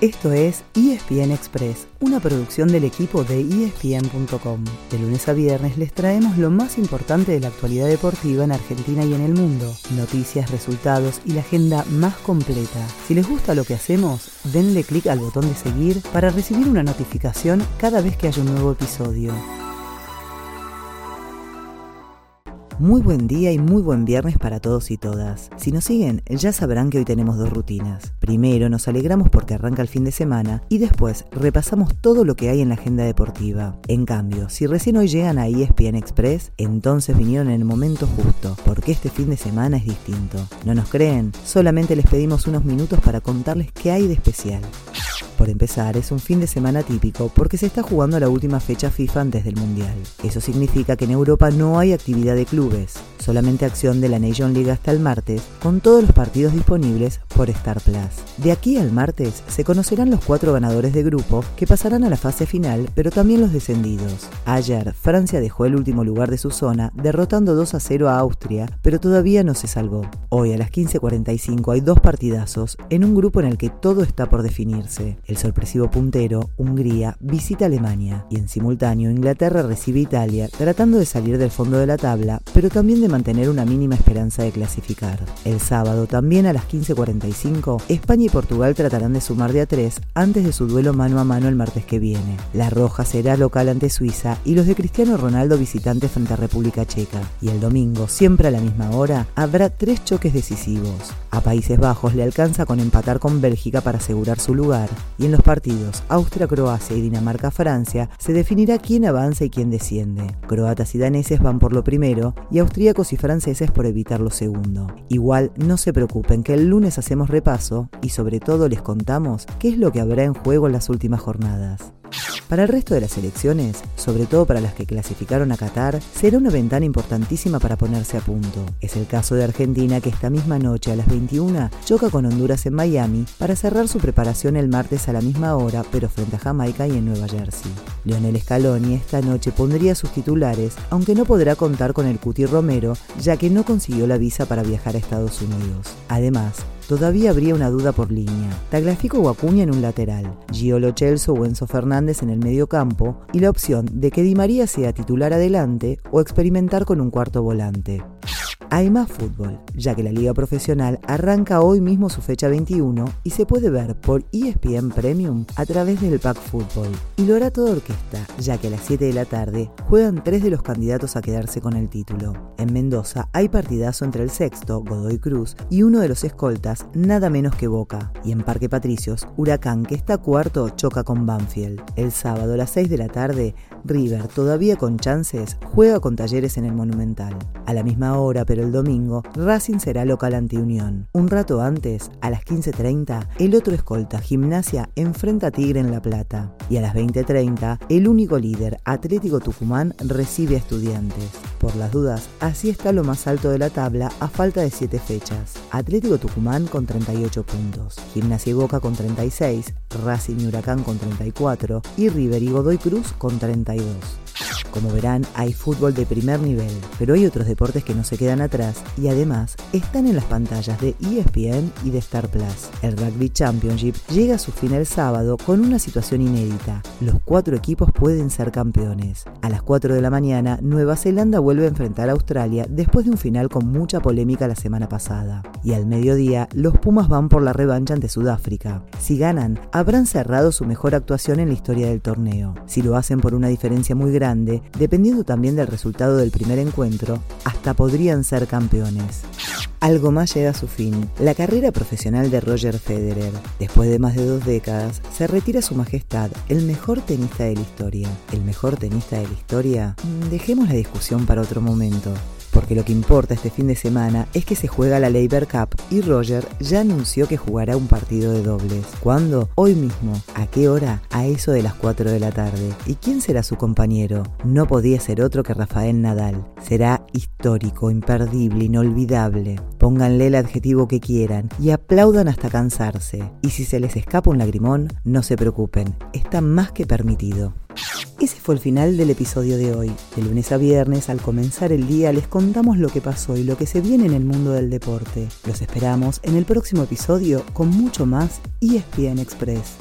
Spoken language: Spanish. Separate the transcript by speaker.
Speaker 1: Esto es ESPN Express, una producción del equipo de ESPN.com. De lunes a viernes les traemos lo más importante de la actualidad deportiva en Argentina y en el mundo, noticias, resultados y la agenda más completa. Si les gusta lo que hacemos, denle clic al botón de seguir para recibir una notificación cada vez que haya un nuevo episodio. Muy buen día y muy buen viernes para todos y todas. Si nos siguen, ya sabrán que hoy tenemos dos rutinas. Primero nos alegramos porque arranca el fin de semana y después repasamos todo lo que hay en la agenda deportiva. En cambio, si recién hoy llegan a ESPN Express, entonces vinieron en el momento justo, porque este fin de semana es distinto. ¿No nos creen? Solamente les pedimos unos minutos para contarles qué hay de especial. Por empezar, es un fin de semana típico porque se está jugando la última fecha FIFA antes del Mundial. Eso significa que en Europa no hay actividad de clubes, solamente acción de la Nation League hasta el martes, con todos los partidos disponibles por Star Plus. De aquí al martes se conocerán los cuatro ganadores de grupo que pasarán a la fase final, pero también los descendidos. Ayer, Francia dejó el último lugar de su zona, derrotando 2 a 0 a Austria, pero todavía no se salvó. Hoy a las 15.45 hay dos partidazos en un grupo en el que todo está por definirse. El sorpresivo puntero, Hungría, visita Alemania y en simultáneo Inglaterra recibe Italia, tratando de salir del fondo de la tabla, pero también de mantener una mínima esperanza de clasificar. El sábado, también a las 15.45, España y Portugal tratarán de sumar de a tres antes de su duelo mano a mano el martes que viene. La Roja será local ante Suiza y los de Cristiano Ronaldo visitantes frente a República Checa. Y el domingo, siempre a la misma hora, habrá tres choques decisivos. A Países Bajos le alcanza con empatar con Bélgica para asegurar su lugar y en los partidos Austria-Croacia y Dinamarca-Francia se definirá quién avanza y quién desciende. Croatas y daneses van por lo primero y austríacos y franceses por evitar lo segundo. Igual no se preocupen que el lunes hacemos repaso y sobre todo les contamos qué es lo que habrá en juego en las últimas jornadas. Para el resto de las elecciones, sobre todo para las que clasificaron a Qatar, será una ventana importantísima para ponerse a punto. Es el caso de Argentina que esta misma noche a las 21 choca con Honduras en Miami para cerrar su preparación el martes a la misma hora, pero frente a Jamaica y en Nueva Jersey. Lionel Scaloni esta noche pondría sus titulares, aunque no podrá contar con el Cuti Romero, ya que no consiguió la visa para viajar a Estados Unidos. Además, todavía habría una duda por línea. Tagliafico o Acuña en un lateral, Giolo Chelso o Enzo Fernández en el medio campo y la opción de que Di María sea titular adelante o experimentar con un cuarto volante. Hay más fútbol, ya que la liga profesional arranca hoy mismo su fecha 21 y se puede ver por ESPN Premium a través del Pack Fútbol. Y lo hará toda orquesta, ya que a las 7 de la tarde juegan tres de los candidatos a quedarse con el título. En Mendoza hay partidazo entre el sexto, Godoy Cruz, y uno de los escoltas, nada menos que Boca. Y en Parque Patricios, Huracán, que está cuarto, choca con Banfield. El sábado a las 6 de la tarde, River, todavía con chances, juega con Talleres en el Monumental. A la misma hora, pero el domingo, Racing será local ante Unión. Un rato antes, a las 15.30, el otro escolta, Gimnasia, enfrenta a Tigre en La Plata. Y a las 20.30, el único líder, Atlético Tucumán, recibe a Estudiantes. Por las dudas, así está lo más alto de la tabla a falta de 7 fechas. Atlético Tucumán con 38 puntos, Gimnasia y Boca con 36, Racing y Huracán con 34 y River y Godoy Cruz con 32. Como verán, hay fútbol de primer nivel, pero hay otros deportes que no se quedan atrás y además están en las pantallas de ESPN y de Star Plus. El Rugby Championship llega a su fin el sábado con una situación inédita. Los cuatro equipos pueden ser campeones. A las 4 de la mañana, Nueva Zelanda vuelve a enfrentar a Australia después de un final con mucha polémica la semana pasada. Y al mediodía, los Pumas van por la revancha ante Sudáfrica. Si ganan, habrán cerrado su mejor actuación en la historia del torneo. Si lo hacen por una diferencia muy grande, dependiendo también del resultado del primer encuentro, hasta podrían ser campeones. Algo más llega a su fin. La carrera profesional de Roger Federer. Después de más de dos décadas, se retira su majestad, el mejor tenista de la historia. ¿El mejor tenista de la historia? Mm, dejemos la discusión para otro momento porque lo que importa este fin de semana es que se juega la Labor Cup y Roger ya anunció que jugará un partido de dobles. ¿Cuándo? Hoy mismo. ¿A qué hora? A eso de las 4 de la tarde. ¿Y quién será su compañero? No podía ser otro que Rafael Nadal. Será histórico, imperdible, inolvidable. Pónganle el adjetivo que quieran y aplaudan hasta cansarse. Y si se les escapa un lagrimón, no se preocupen, está más que permitido. Ese fue el final del episodio de hoy. De lunes a viernes, al comenzar el día, les contamos lo que pasó y lo que se viene en el mundo del deporte. Los esperamos en el próximo episodio con mucho más ESPN Express.